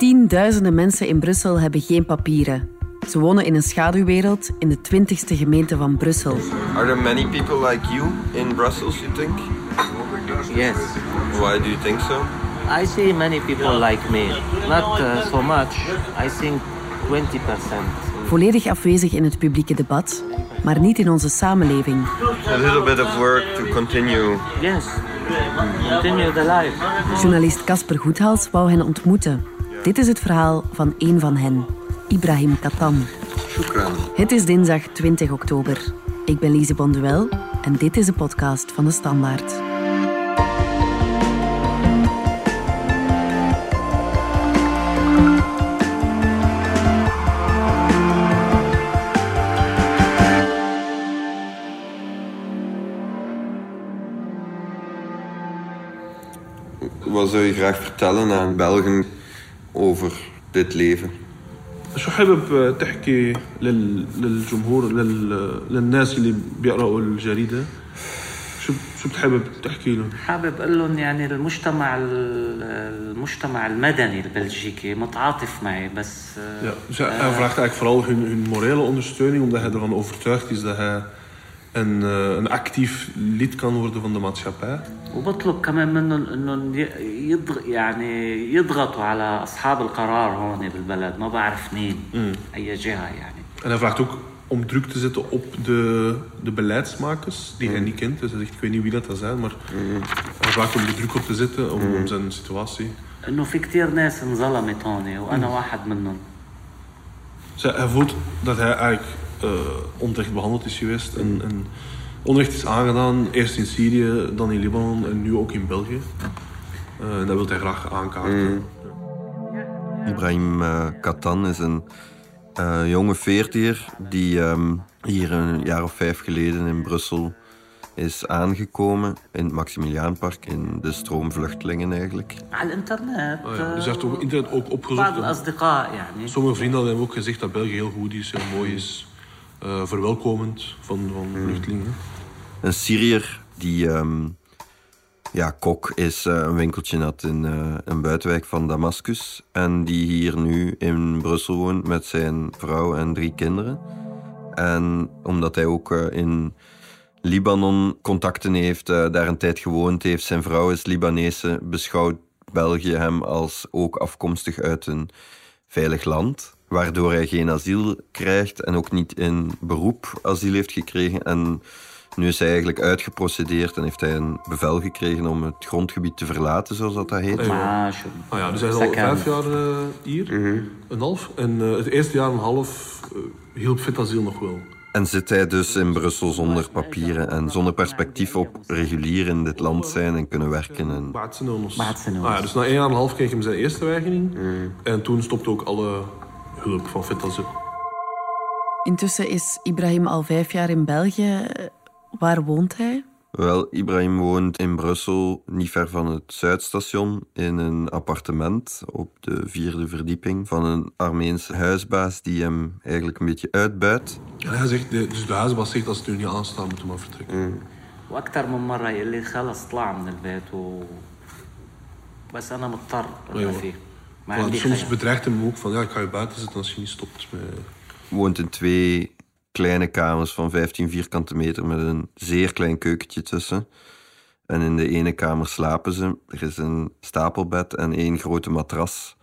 Tienduizenden mensen in Brussel hebben geen papieren. Ze wonen in een schaduwwereld in de 20ste gemeente van Brussel. Are there many people like you in Brussels, you think? Yes, Why do you think so? I see many people like me. Not uh, so much. I think 20%. Volledig afwezig in het publieke debat, maar niet in onze samenleving. A little bit of work to continue. Yes, continue the life. Journalist Casper Goethals wou hen ontmoeten. Dit is het verhaal van één van hen, Ibrahim Katan. Shukran. Het is dinsdag 20 oktober. Ik ben Lise Bonduel en dit is de podcast van de Standaard. Wat zou je graag vertellen aan Belgen over dit leven? شو حابب تحكي لل... للجمهور لل... للناس اللي بيقرأوا الجريدة شو شو بتحابب تحكي لهم؟ حابب أقول لهم يعني المجتمع ال- المجتمع المدني البلجيكي متعاطف معي بس uh, Ja, dus hij, hij vraagt eigenlijk vooral hun, hun morele ondersteuning, omdat hij ervan overtuigd is dat hij een, eh, een actief lid kan worden van de maatschappij. وبطلب كمان منهم انهم ي- يضغ يعني يضغطوا على اصحاب القرار هون بالبلد ما بعرف مين اي جهه يعني En hij vraagt ook om druk te zetten op de, de beleidsmakers, die hij niet kent. Dus hij zegt, ik weet niet wie dat dat zijn, maar hij vraagt om de druk op te zetten om, om zijn situatie. انه في كتير ناس انظلمت هون وانا واحد منهم Zij, hij voelt dat hij eigenlijk uh, onterecht behandeld is geweest. En, onrecht is aangedaan, eerst in Syrië, dan in Libanon en nu ook in België. Eh, en dat wil hij graag aankaarten. Mm. Ibrahim eh, Katan is een jonge veertier die ehm, hier een jaar of vijf geleden in Brussel is aangekomen in het Maximiliaanpark, in de stroomvluchtelingen eigenlijk. Al internet. Ah, dus hij heeft op internet ook opgezocht? Sommige vrienden hebben ook gezegd dat België heel goed is, heel mooi is eh, verwelkomend van, van vluchtelingen. Een Syriër die ehm, ja, kok is, eh, een winkeltje had in eh, een buitenwijk van Damascus. En die hier nu in Brussel woont met zijn vrouw en drie kinderen. En omdat hij ook in Libanon contacten heeft, daar een tijd gewoond heeft, zijn vrouw is Libanese, beschouwt België hem als ook afkomstig uit een veilig land waardoor hij geen asiel krijgt en ook niet in beroep asiel heeft gekregen. En nu is hij eigenlijk uitgeprocedeerd en heeft hij een bevel gekregen om het grondgebied te verlaten, zoals dat, dat heet. Ja. Ah ja, dus hij is al vijf jaar eh, hier, een half. En eh, het eerste jaar, een half, eh, hielp Fitasiel nog wel. En zit hij dus in Brussel zonder papieren en zonder perspectief op regulier in dit land zijn en kunnen werken. En... Ah, ja, dus na één jaar en een half kreeg hij zijn eerste weigering. En toen stopte ook alle hulp van Fit Asiel. Intussen is Ibrahim al vijf jaar in België. Waar woont hij? Wel, Ibrahim woont in Brussel, niet ver van het Zuidstation, in een appartement op de vierde verdieping van een Armeense huisbaas die hem eigenlijk een beetje uitbuit. En hij zegt, de- dus de huisbaas zegt als het u niet aanstaat, moet u maar vertrekken. واكثر من مره يقول لي خلص طلع من البيت و بس انا مضطر أيوة. maar soms ja. bedreigt hem ook van ja, ik ga je buiten zitten als je niet stopt. Met... Woont in twee kleine kamers van 15 vierkante meter met een zeer klein keukentje tussen. En in de ene kamer slapen ze. Er is een stapelbed en één grote matras.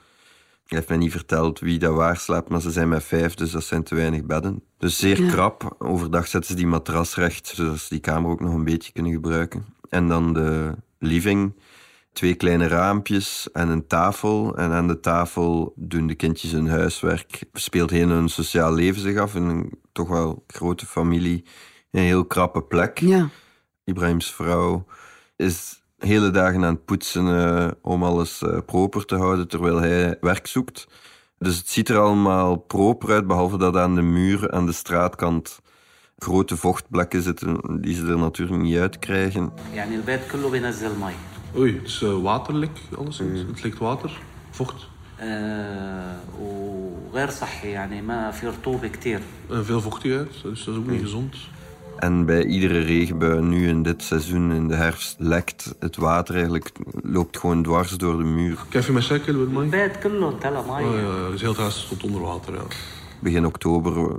Hij heeft mij niet verteld wie daar waar slaapt, maar ze zijn met vijf, dus dat zijn te weinig bedden. Dus zeer krap. Overdag zetten ze die matras recht, zodat ze die kamer ook nog een beetje kunnen gebruiken. En dan de living twee kleine raampjes en een tafel. En aan de tafel doen de kindjes hun huiswerk. Speelt heel hun sociaal leven zich af in een toch wel grote familie. Een heel krappe plek. Ja. Ibrahims vrouw is hele dagen aan het poetsen eh, om alles uh, proper te houden terwijl hij werk zoekt. Dus het ziet er allemaal proper uit, behalve dat aan de muur aan de straatkant grote vochtplekken zitten die ze er natuurlijk niet uit krijgen. Ja, البيت كله بينزل مي Oei, het is eh, waterlek, alleszins. Het lekt water, vocht. آه وغير صحي يعني ما في رطوبه كتير En veel vochtigheid, dus dat is ook niet gezond. En bij iedere regenbui, nu in dit seizoen, in de herfst, lekt het water eigenlijk, loopt gewoon dwars door de muur. كيف مشاكل بالمي؟ البيت كله امتلى Oh, مي ja, dus heel het huis stond onder water. Ja. Begin oktober, eh,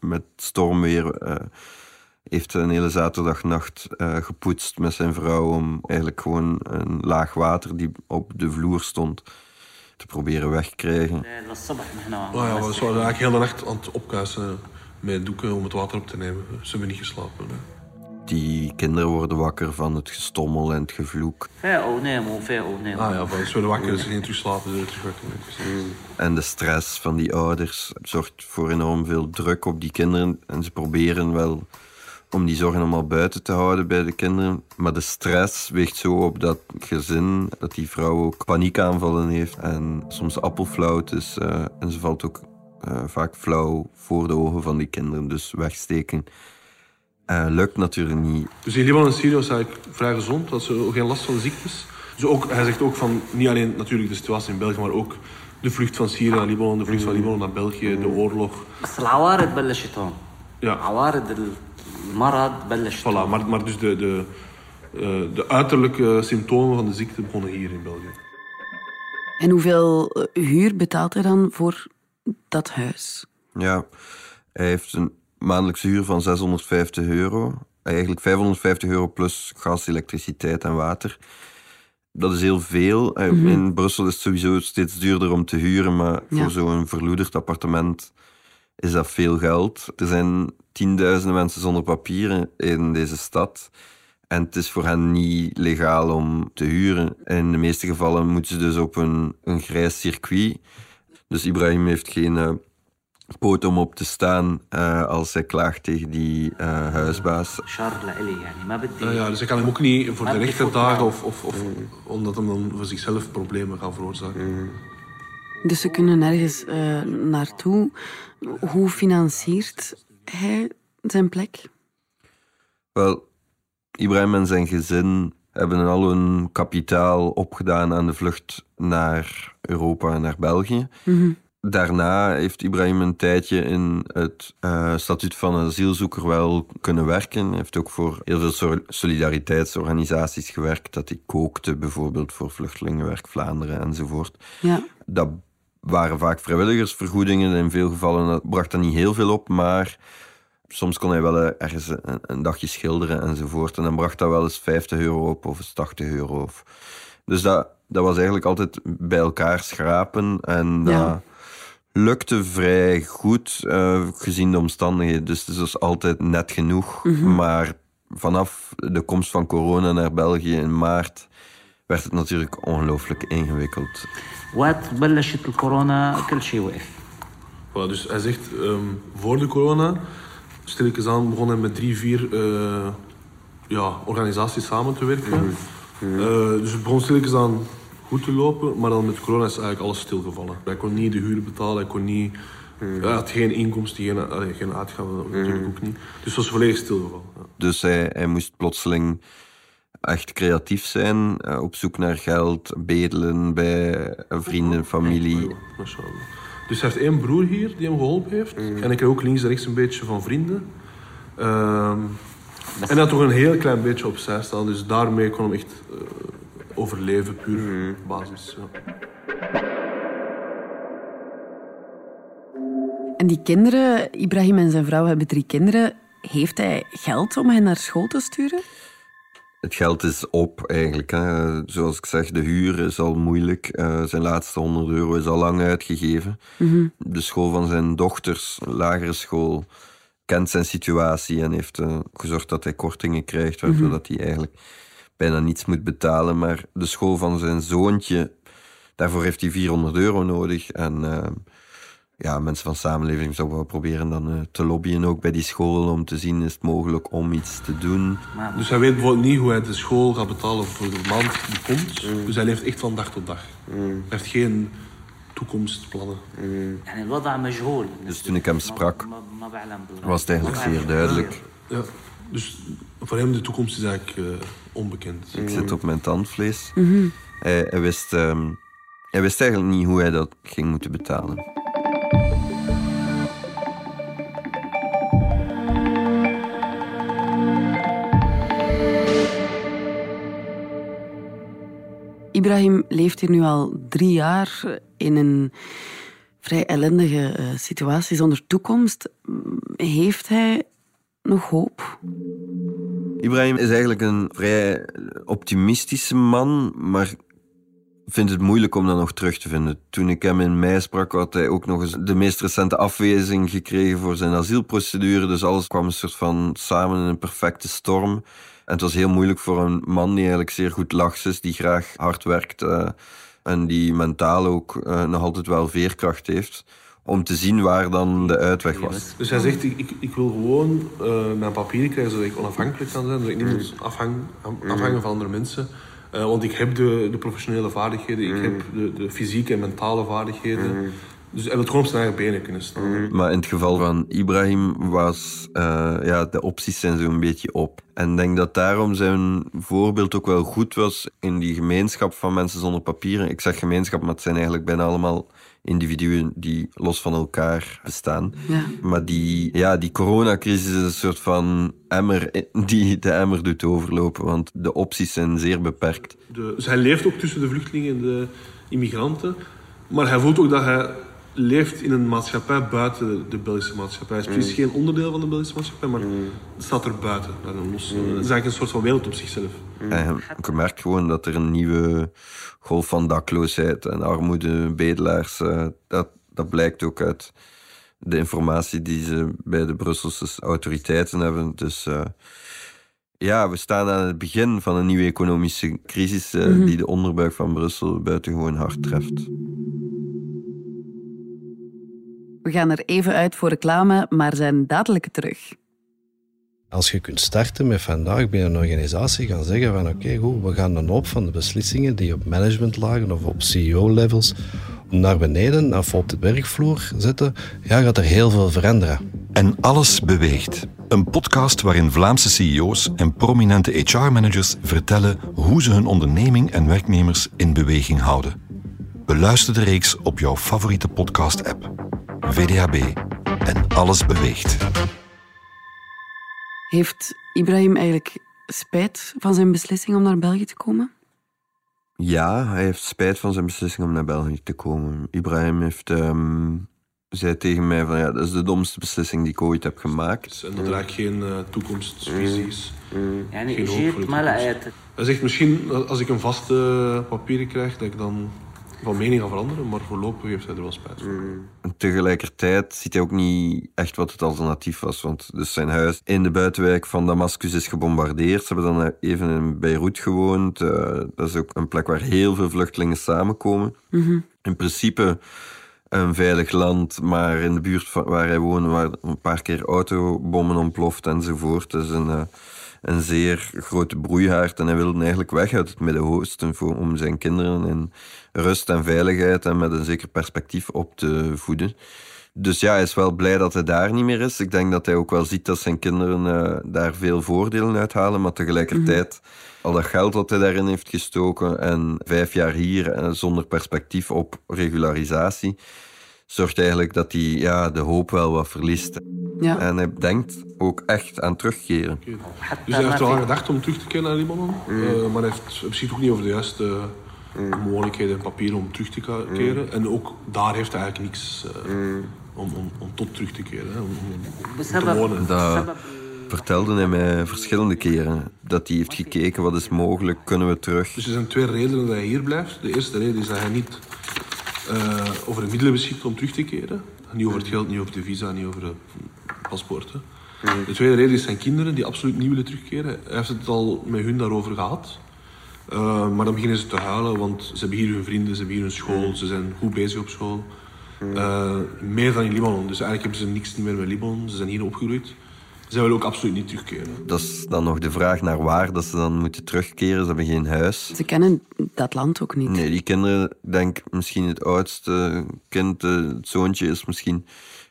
met stormweer, eh, heeft een hele zaterdagnacht uh, gepoetst met zijn vrouw om eigenlijk gewoon een laag water die op de vloer stond te proberen wegkrijgen. Oh ja, we waren eigenlijk heel de nacht aan het opkuisen met doeken om het water op te nemen. Ze hebben niet geslapen. Hè. Die kinderen worden wakker van het gestommel en het gevloek. Veel oh veel nemen. Ah ja, ze worden wakker, ze gaan terug slapen, ze terug wakker. En de stress van die ouders zorgt voor enorm veel druk op die kinderen. En ze proberen wel om die zorgen allemaal buiten te houden bij de kinderen. Maar de stress weegt zo op dat gezin dat die vrouw ook paniekaanvallen heeft en soms appelflauwt is. Eh, en ze valt ook eh, vaak flauw voor de ogen van die kinderen, dus wegsteken. Eh, lukt natuurlijk niet. Dus in Libanon en Syrië is eigenlijk vrij gezond, dat ze ook geen last van ziektes. Dus ook, hij zegt ook van niet alleen natuurlijk de situatie in België, maar ook de vlucht van Syrië naar Libanon, de vlucht van mm. Libanon naar België, de mm. oorlog. Maar het is Ja marad. Voilà, maar, dus de, de, eh, de uiterlijke symptomen van de ziekte begonnen hier in België. En hoeveel eh, huur betaalt hij dan voor dat huis? Ja, hij heeft een maandelijkse huur van 650 euro. Eigenlijk 550 euro plus gas, elektriciteit en water. Dat is heel veel. Eh, mhm. In Brussel is het sowieso steeds duurder om te huren, maar voor zo'n verloederd appartement is dat veel geld. Er zijn tienduizenden mensen zonder papieren in deze stad. En het is voor hen niet legaal om te huren. En in de meeste gevallen moeten ze dus op een, een grijs circuit. Dus Ibrahim heeft geen uh, poot om op te staan eh, als hij klaagt tegen die eh, huisbaas. Ja, dus hij kan hem ook niet voor de rechter dagen of, of, of omdat hem dan voor zichzelf problemen gaat veroorzaken. Dus ze kunnen nergens naartoe. Hoe financiert hij zijn plek? Wel, Ibrahim en zijn gezin hebben al hun kapitaal opgedaan aan de vlucht naar Europa en naar België. Daarna heeft Ibrahim een tijdje in het eh, statuut van asielzoeker wel kunnen werken. Hij heeft ook voor heel veel sor- solidariteitsorganisaties gewerkt. Dat hij kookte bijvoorbeeld voor Vluchtelingenwerk Vlaanderen enzovoort. Ja. Dat waren vaak vrijwilligersvergoedingen. In veel gevallen dat bracht dat niet heel veel op, maar soms kon hij wel eh, ergens een, een dagje schilderen enzovoort. En dan bracht dat wel eens 50 euro op of eens 80 euro. Of... Dus dat, dat was eigenlijk altijd bij elkaar schrapen. En dat Ja. lukte vrij goed, eh, gezien de omstandigheden. Dus het was altijd net genoeg. Maar vanaf de komst van corona naar België in maart werd het natuurlijk ongelooflijk ingewikkeld. وقت بلشت الكورونا كل شيء وقف Voilà, dus hij zegt, ehm, voor de corona, stilletjes aan, begon hij met drie, vier eh, ja, organisaties samen te werken. Eh, dus het begon stilletjes aan goed te lopen, maar dan met corona is eigenlijk alles stilgevallen. Hij kon niet de huur betalen, hij kon niet... Hij had geen inkomsten, geen, allee, geen uitgaven, natuurlijk ook niet. Dus het was volledig stilgevallen. Ja. Dus hij, hij moest plotseling echt creatief zijn, eh, op zoek naar geld, bedelen bij vrienden, familie. Dus hij heeft één broer hier die hem geholpen heeft. En ik heb ook links en rechts een beetje van vrienden. Ehm, en hij had toch een heel klein beetje opzij staan. Dus daarmee kon hem echt eh, overleven, puur op basis. Ja. En die kinderen, Ibrahim en zijn vrouw hebben drie kinderen. Heeft hij geld om hen naar school te sturen? Het geld is op eigenlijk. Hè. Zoals ik zeg, de huur is al moeilijk. Eh, zijn laatste 100 euro is al lang uitgegeven. De school van zijn dochters, lagere school, kent zijn situatie en heeft eh, gezorgd dat hij kortingen krijgt, waardoor dat hij eigenlijk bijna niets moet betalen. Maar de school van zijn zoontje, daarvoor heeft hij 400 euro nodig. En eh, ja, mensen van samenleving zouden wel proberen dan eh, te lobbyen ook bij die school om te zien is het mogelijk om iets te doen. Dus hij weet bijvoorbeeld niet hoe hij de school gaat betalen voor de maand die komt. Mm. Dus hij leeft echt van dag tot dag. Mm. Hij heeft geen toekomstplannen. Mm. school. Dus toen ik hem sprak, was het eigenlijk zeer duidelijk. Ja, dus voor hem de toekomst is eigenlijk eh, onbekend. Ik zit op mijn tandvlees. Mhm. Eh, hij, wist, ehm, hij wist eigenlijk niet hoe hij dat ging moeten betalen. Ibrahim leeft hier nu al drie jaar in een vrij ellendige eh, situatie zonder toekomst. Heeft hij nog hoop? Ibrahim is eigenlijk een vrij optimistische man, maar vindt het moeilijk om dat nog terug te vinden. Toen ik hem in mei sprak, had hij ook nog eens de meest recente afwijzing gekregen voor zijn asielprocedure. Dus alles kwam een soort van samen in een perfecte storm. En het was heel moeilijk voor een man die eigenlijk zeer goed lachs is, die graag hard werkt uh, en die mentaal ook uh, nog altijd wel veerkracht heeft om te zien waar dan de uitweg was. Dus hij zegt, ik, ik, wil gewoon uh, mijn papieren krijgen zodat ik onafhankelijk kan zijn, zodat ik niet moet afhang, afhangen van andere mensen. Uh, want ik heb de, de professionele vaardigheden, ik heb de, de fysieke en mentale vaardigheden. Dus hij wil gewoon op zijn eigen benen kunnen staan. Maar in het geval van Ibrahim was uh, ja, de opties zijn zo'n beetje op. En ik denk dat daarom zijn voorbeeld ook wel goed was in die gemeenschap van mensen zonder papieren. Ik zeg gemeenschap, maar het zijn eigenlijk bijna allemaal individuen die los van elkaar bestaan. Ja. Maar die, ja, die coronacrisis is een soort van emmer die de emmer doet overlopen, want de opties zijn zeer beperkt. De, dus hij leeft ook tussen de vluchtelingen en de immigranten, maar hij voelt ook dat hij leeft in een maatschappij buiten de Belgische maatschappij. Hij is precies geen onderdeel van de Belgische maatschappij, maar het staat er buiten. Dat is eigenlijk een soort van wereld op zichzelf. En je merkt gewoon dat er een nieuwe golf van dakloosheid en armoede, bedelaars, uh, dat, dat blijkt ook uit de informatie die ze bij de Brusselse autoriteiten hebben. Dus uh, ja, we staan aan het begin van een nieuwe economische crisis uh, mm -hmm. die de onderbuik van Brussel buitengewoon hard treft. We gaan er even uit voor reclame, maar zijn dadelijk terug. Als je kunt starten met vandaag bij een organisatie gaan zeggen van oké, goed, we gaan een hoop van de beslissingen die op managementlagen of op CEO-levels naar beneden of op de werkvloer zetten, ja, gaat er heel veel veranderen. En alles beweegt. Een podcast waarin Vlaamse CEO's en prominente HR-managers vertellen hoe ze hun onderneming en werknemers in beweging houden. Beluister de reeks op jouw favoriete podcast-app. VDHB. En alles beweegt. Heeft Ibrahim eigenlijk spijt van zijn beslissing om naar België te komen? Ja, hij heeft spijt van zijn beslissing om naar België te komen. Ibrahim heeft, um, zei tegen mij van ja, dat is de domste beslissing die ik ooit heb gemaakt. En dat draagt geen uh, toekomstvisies. Mm. geen hoop voor de toekomst. Hij zegt misschien als ik een vaste papieren krijg, dat ik dan van mening gaan veranderen, maar voorlopig heeft hij er wel spijt van. En tegelijkertijd ziet hij ook niet echt wat het alternatief was. Want dus zijn huis in de buitenwijk van Damascus is gebombardeerd. Ze hebben dan even in Beirut gewoond. Uh, dat is ook een plek waar heel veel vluchtelingen samenkomen. Mhm. In principe een veilig land, maar in de buurt van waar hij woonde, waar een paar keer autobommen ontploft enzovoort. Dus een, uh, een zeer grote broeihaard. En hij wilde eigenlijk weg uit het Midden-Oosten om zijn kinderen in rust en veiligheid en met een zeker perspectief op te voeden. Dus ja, hij is wel blij dat hij daar niet meer is. Ik denk dat hij ook wel ziet dat zijn kinderen uh, daar veel voordelen uithalen, maar tegelijkertijd al dat geld dat hij daarin heeft gestoken en vijf jaar hier en zonder perspectief op regularisatie, zorgt eigenlijk dat hij ja, de hoop wel wat verliest. Ja. En hij denkt ook echt aan terugkeren. Dus hij heeft wel aan gedacht om terug te keren naar Libanon, uh, maar hij heeft precies ook niet over de juiste mogelijkheden en papieren om terug te keren. En ook daar heeft hij eigenlijk niks uh, om, om, om, tot terug te keren, hè, om, om, te wonen. Dat vertelde hij mij verschillende keren. Dat hij heeft gekeken, wat is mogelijk, kunnen we terug. Dus er zijn twee redenen dat hij hier blijft. De eerste reden is dat hij niet uh, over de middelen beschikt om terug te keren. Niet over het geld, niet over de visa, niet over de paspoorten. De tweede reden is zijn kinderen die absoluut niet willen terugkeren. Hij heeft het al met hun daarover gehad. Uh, maar dan beginnen ze te huilen, want ze hebben hier hun vrienden, ze hebben hier hun school, ze zijn goed bezig op school. Uh, meer dan in Libanon. Dus eigenlijk hebben ze niks meer met Libanon, ze zijn hier opgegroeid. Ze willen ook absoluut niet terugkeren. Dat is dan nog de vraag naar waar dat ze dan moeten terugkeren. Ze hebben geen huis. Ze kennen dat land ook niet. Nee, die kinderen, denk misschien het oudste kind, het zoontje, is misschien,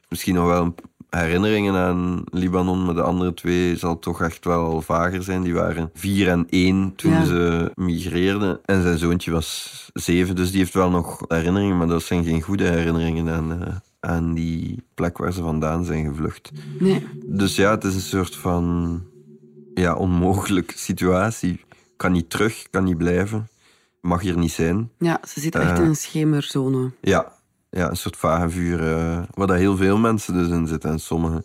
misschien nog wel een herinneringen aan Libanon, maar de andere twee zal toch echt wel vager zijn. Die waren vier en één toen Ja. ze migreerden. En zijn zoontje was zeven, dus die heeft wel nog herinneringen, maar dat zijn geen goede herinneringen aan, eh, aan die plek waar ze vandaan zijn gevlucht. Nee. Dus ja, het is een soort van ja, onmogelijke situatie. Kan niet terug, kan niet blijven. mag hier niet zijn. Ja, ze zitten echt Eh. in een schemerzone. Ja, ja een soort vagevuur eh, waar daar heel veel mensen dus in zitten. En sommigen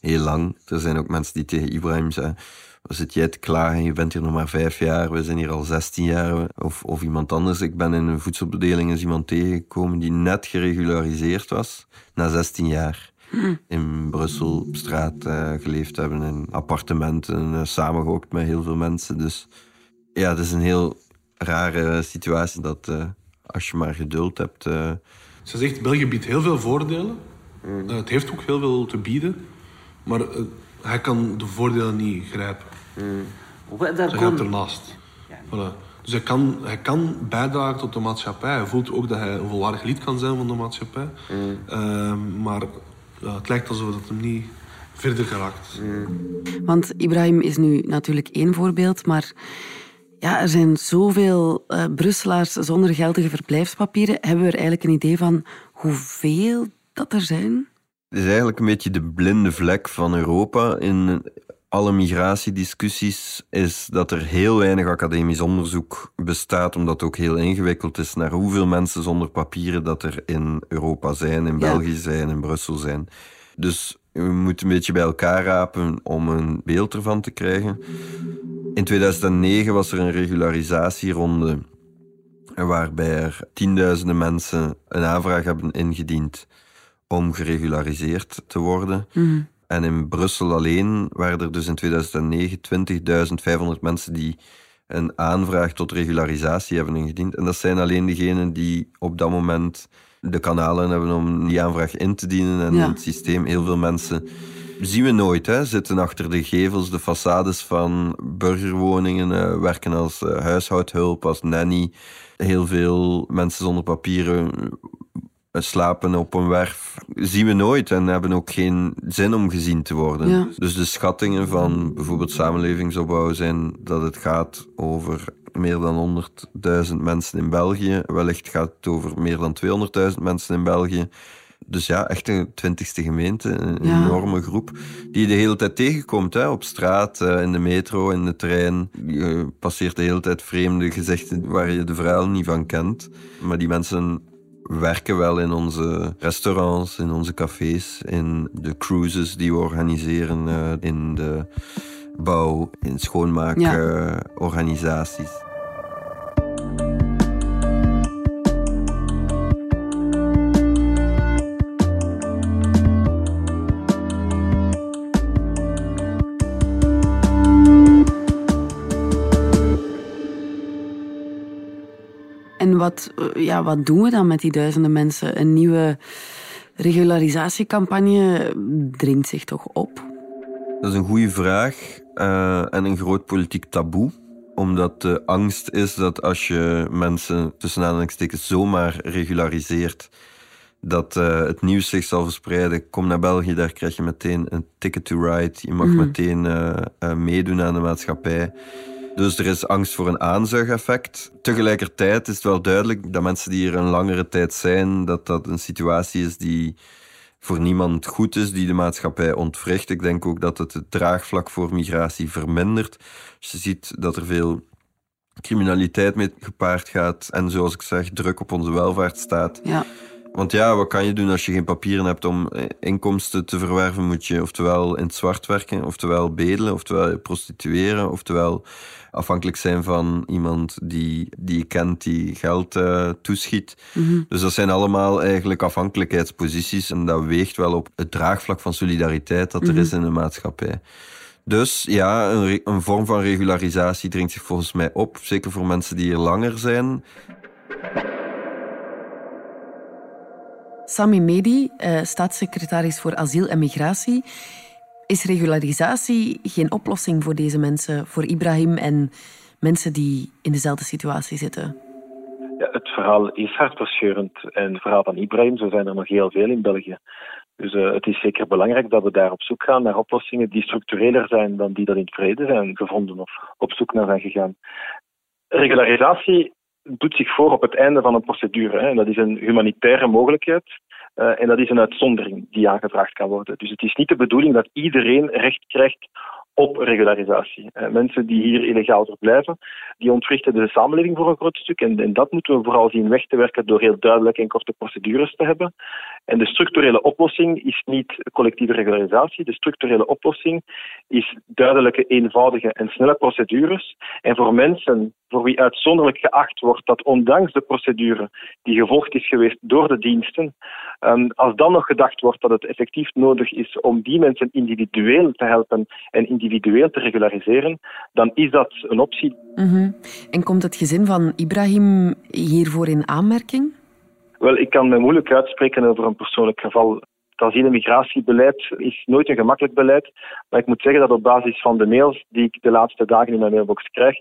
heel lang. Er zijn ook mensen die tegen Ibrahim zeggen... Wat zit jij te klagen? Je bent hier nog maar vijf jaar. We zijn hier al 16 jaar. Of, of iemand anders. Ik ben in een voedselbedeling eens iemand tegengekomen die net geregulariseerd was. Na 16 jaar. In Brussel op straat eh, geleefd hebben. In appartementen. eh, samengehookt met heel veel mensen. Dus ja, het is een heel rare situatie. Dat als je maar geduld hebt... Ze zegt, België biedt heel veel voordelen. Mm. Eh, het heeft ook heel veel te bieden. Maar eh, hij kan de voordelen niet grijpen. Mm. Hij kon... gaat ernaast. Voilà. Dus hij kan, hij kan bijdragen tot de maatschappij. Hij voelt ook dat hij een volwaardig lid kan zijn van de maatschappij. Mm. Ehm, maar het lijkt alsof dat hem niet verder geraakt. Mm. Want Ibrahim is nu natuurlijk één voorbeeld, maar ja, er zijn zoveel eh, Brusselaars zonder geldige verblijfspapieren. Hebben we er eigenlijk een idee van hoeveel dat er zijn? Het is eigenlijk een beetje de blinde vlek van Europa in alle migratiediscussies, is dat er heel weinig academisch onderzoek bestaat, omdat het ook heel ingewikkeld is naar hoeveel mensen zonder papieren dat er in Europa zijn, in Ja. België zijn, in Brussel zijn. Dus we moeten een beetje bij elkaar rapen om een beeld ervan te krijgen. In 2009 was er een regularisatieronde waarbij er tienduizenden mensen een aanvraag hebben ingediend om geregulariseerd te worden. En in Brussel alleen waren er dus in 2009 20.500 mensen die een aanvraag tot regularisatie hebben ingediend. En dat zijn alleen degenen die op dat moment de kanalen hebben om die aanvraag in te dienen. En Ja. het systeem heel veel mensen zien we nooit, hè, zitten achter de gevels, de façades van burgerwoningen, eh, werken als eh, huishoudhulp, als nanny. Heel veel mensen zonder papieren eh, slapen op een werf. Zien we nooit en hebben ook geen zin om gezien te worden. Ja. Dus de schattingen van bijvoorbeeld samenlevingsopbouw zijn dat het gaat over meer dan 100.000 mensen in België. Wellicht gaat het over meer dan 200.000 mensen in België. Dus ja, echt een twintigste gemeente, een Ja. enorme groep, die je de hele tijd tegenkomt. Hè? Op straat, eh, in de metro, in de trein. Je passeert de hele tijd vreemde gezichten waar je de verhaal niet van kent. Maar die mensen werken wel in onze restaurants, in onze cafés, in de cruises die we organiseren, eh, in de bouw, in schoonmaakorganisaties. En wat, eh, ja, wat doen we dan met die duizenden mensen? Een nieuwe regularisatiecampagne dringt zich toch op? Dat is een goede vraag eh, en een groot politiek taboe. Omdat de angst is dat als je mensen tussen aanhalingstekens zomaar regulariseert, dat eh, het nieuws zich zal verspreiden. Kom naar België, daar krijg je meteen een ticket to ride. Je mag meteen eh, eh, meedoen aan de maatschappij. Dus er is angst voor een aanzuigeffect. Tegelijkertijd is het wel duidelijk dat mensen die hier een langere tijd zijn, dat dat een situatie is die voor niemand goed is, die de maatschappij ontwricht. Ik denk ook dat het het draagvlak voor migratie vermindert. Als je ziet dat er veel criminaliteit mee gepaard gaat en zoals ik zeg, druk op onze welvaartsstaat. Ja, Want ja, wat kan je doen als je geen papieren hebt om eh, inkomsten te verwerven? Moet je oftewel in het zwart werken, oftewel bedelen, oftewel prostitueren, oftewel afhankelijk zijn van iemand die, die je kent die geld eh, toeschiet. Dus dat zijn allemaal eigenlijk afhankelijkheidsposities en dat weegt wel op het draagvlak van solidariteit dat er is in de maatschappij. Dus ja, een, een vorm van regularisatie dringt zich volgens mij op, zeker voor mensen die hier langer zijn. Sami Medi, eh, staatssecretaris voor asiel en migratie. Is regularisatie geen oplossing voor deze mensen, voor Ibrahim en mensen die in dezelfde situatie zitten? Ja, het verhaal is hartverscheurend. En het verhaal van Ibrahim, zo zijn er nog heel veel in België. Dus eh, het is zeker belangrijk dat we daar op zoek gaan naar oplossingen die structureler zijn dan die dat in het verleden zijn gevonden of op zoek naar zijn gegaan. Regularisatie doet zich voor op het einde van een procedure. Hè. Dat is een humanitaire mogelijkheid. eh, en dat is een uitzondering die aangevraagd kan worden. Dus het is niet de bedoeling dat iedereen recht krijgt op regularisatie. Eh, mensen die hier illegaal verblijven, die ontwrichten de samenleving voor een groot stuk. En, en, dat moeten we vooral zien weg te werken door heel duidelijke en korte procedures te hebben. En de structurele oplossing is niet collectieve regularisatie. De structurele oplossing is duidelijke, eenvoudige en snelle procedures. En voor mensen voor wie uitzonderlijk geacht wordt dat ondanks de procedure die gevolgd is geweest door de diensten, um, als dan nog gedacht wordt dat het effectief nodig is om die mensen individueel te helpen en individueel te regulariseren, dan is dat een optie. Mm En komt het gezin van Ibrahim hiervoor in aanmerking? Wel, ik kan me moeilijk uitspreken over een persoonlijk geval. Het asiel- migratiebeleid is nooit een gemakkelijk beleid. Maar ik moet zeggen dat op basis van de mails die ik de laatste dagen in mijn mailbox krijg,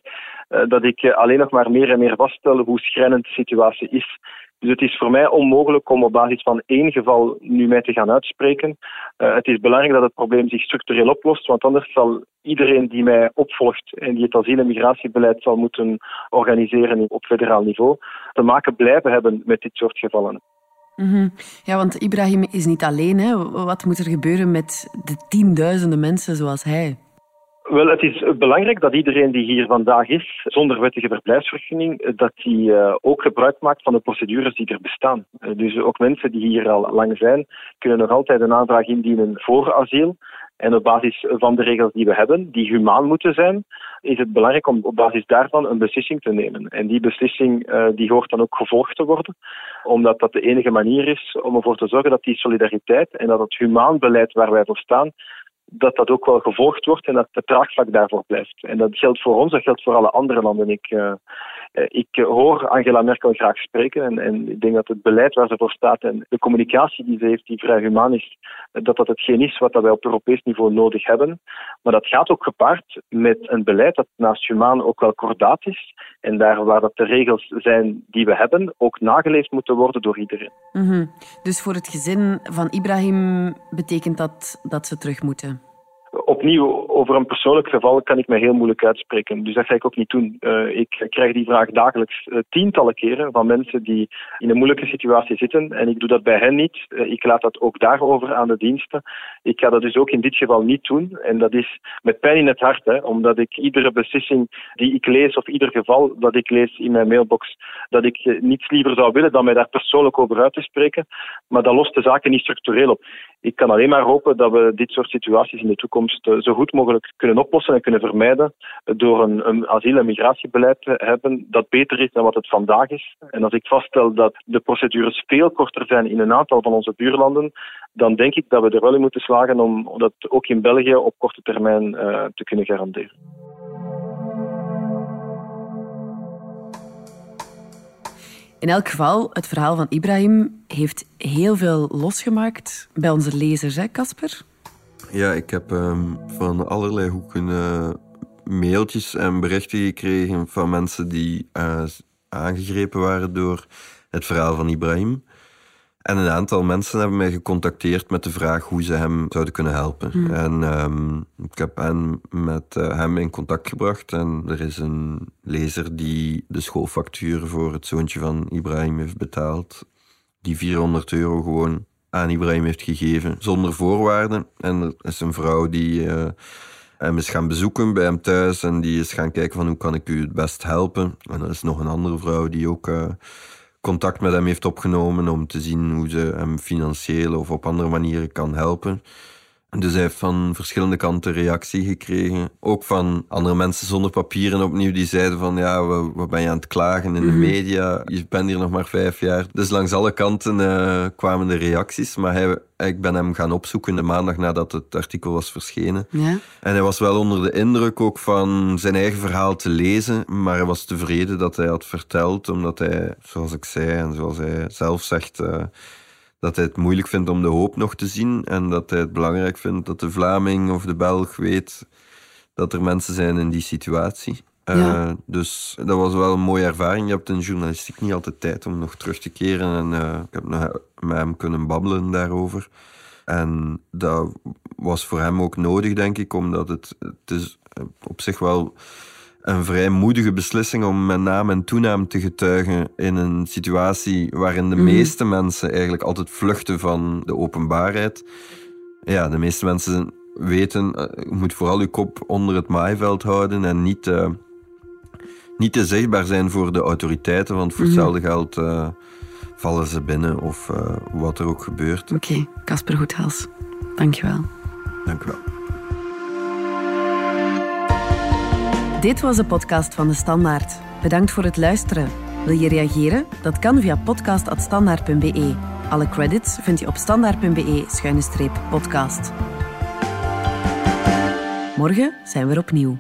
eh, dat ik eh, alleen nog maar meer en meer vaststel hoe schrijnend de situatie is. Dus het is voor mij onmogelijk om op basis van één geval nu mij te gaan uitspreken. Uh, het is belangrijk dat het probleem zich structureel oplost, want anders zal iedereen die mij opvolgt en die het asiel- en migratiebeleid zal moeten organiseren op federaal niveau, te maken blijven hebben met dit soort gevallen. Mm Ja, want Ibrahim is niet alleen. Hè? Wat moet er gebeuren met de tienduizenden mensen zoals hij? Wel, het is belangrijk dat iedereen die hier vandaag is, zonder wettige verblijfsvergunning, dat die uh, ook gebruik maakt van de procedures die er bestaan. Uh, dus ook mensen die hier al lang zijn, kunnen nog altijd een aanvraag indienen voor asiel. En op basis van de regels die we hebben, die humaan moeten zijn, is het belangrijk om op basis daarvan een beslissing te nemen. En die beslissing die hoort dan ook gevolgd te worden, omdat dat de enige manier is om ervoor te zorgen dat die solidariteit en dat het humaan beleid waar wij voor staan, dat dat ook wel gevolgd wordt en dat het draagvlak daarvoor blijft. En dat geldt voor ons, dat geldt voor alle andere landen. Ik, uh, ik hoor Angela Merkel graag spreken en, en, ik denk dat het beleid waar ze voor staat en de communicatie die ze heeft, die vrij humaan is, dat dat hetgeen is wat wij op Europees niveau nodig hebben. Maar dat gaat ook gepaard met een beleid dat naast humaan ook wel kordaat is en daar waar dat de regels zijn die we hebben, ook nageleefd moeten worden door iedereen. -hmm. Dus voor het gezin van Ibrahim betekent dat dat ze terug moeten? Opnieuw, over een persoonlijk geval kan ik me heel moeilijk uitspreken. Dus dat ga ik ook niet doen. Uh, ik krijg die vraag dagelijks uh, tientallen keren van mensen die in een moeilijke situatie zitten. En ik doe dat bij hen niet. Uh, ik laat dat ook daarover aan de diensten. Ik ga dat dus ook in dit geval niet doen. En dat is met pijn in het hart, hè, omdat ik iedere beslissing die ik lees of ieder geval dat ik lees in mijn mailbox, dat ik niets liever zou willen dan mij daar persoonlijk over uit te spreken. Maar dat lost de zaken niet structureel op. Ik kan alleen maar hopen dat we dit soort situaties in de toekomst zo goed mogelijk kunnen oplossen en kunnen vermijden door een, een asiel- en migratiebeleid te hebben dat beter is dan wat het vandaag is. En als ik vaststel dat de procedures veel korter zijn in een aantal van onze buurlanden, dan denk ik dat we er wel in moeten slagen om dat ook in België op korte termijn uh, te kunnen garanderen. In elk geval, het verhaal van Ibrahim heeft heel veel losgemaakt bij onze lezers, hè, Casper? Ja, ik heb um, van allerlei hoeken uh, mailtjes en berichten gekregen van mensen die uh, aangegrepen waren door het verhaal van Ibrahim. En een aantal mensen hebben mij gecontacteerd met de vraag hoe ze hem zouden kunnen helpen. Hmm. En um, ik heb hen met uh, hem in contact gebracht. En er is een lezer die de schoolfactuur voor het zoontje van Ibrahim heeft betaald. Die 400 euro gewoon aan Ibrahim heeft gegeven, zonder voorwaarden. En er is een vrouw die uh, hem is gaan bezoeken bij hem thuis. En die is gaan kijken van hoe kan ik u het best helpen. En er is nog een andere vrouw die ook... Uh, contact met hem heeft opgenomen om te zien hoe ze hem financieel of op andere manieren kan helpen. Dus hij heeft van verschillende kanten reactie gekregen. Ook van andere mensen zonder papieren opnieuw die zeiden van ja, wat ben je aan het klagen in de media? Je bent hier nog maar vijf jaar. Dus langs alle kanten uh, kwamen de reacties. Maar hij, ik ben hem gaan opzoeken de maandag nadat het artikel was verschenen. Ja. En hij was wel onder de indruk ook van zijn eigen verhaal te lezen. Maar hij was tevreden dat hij had verteld. Omdat hij, zoals ik zei en zoals hij zelf zegt... Uh, dat hij het moeilijk vindt om de hoop nog te zien en dat hij het belangrijk vindt dat de Vlaming of de Belg weet dat er mensen zijn in die situatie. Ja. Uh, dus dat was wel een mooie ervaring. Je hebt in journalistiek niet altijd tijd om nog terug te keren. En uh, ik heb nog met hem kunnen babbelen daarover. En dat was voor hem ook nodig, denk ik, omdat het, het is op zich wel een vrij moedige beslissing om met naam en toenaam te getuigen in een situatie waarin de mm. meeste mensen eigenlijk altijd vluchten van de openbaarheid. Ja, de meeste mensen weten, eh, je moet vooral je kop onder het maaiveld houden en niet, eh, niet te zichtbaar zijn voor de autoriteiten, want voor hetzelfde geld eh, vallen ze binnen of wat er ook gebeurt. Oké, Casper Goedhals. Dankjewel. Dank Dit was de podcast van De Standaard. Bedankt voor het luisteren. Wil je reageren? Dat kan via podcast.standaard.be. Alle credits vind je op standaard.be-podcast. Morgen zijn we er opnieuw.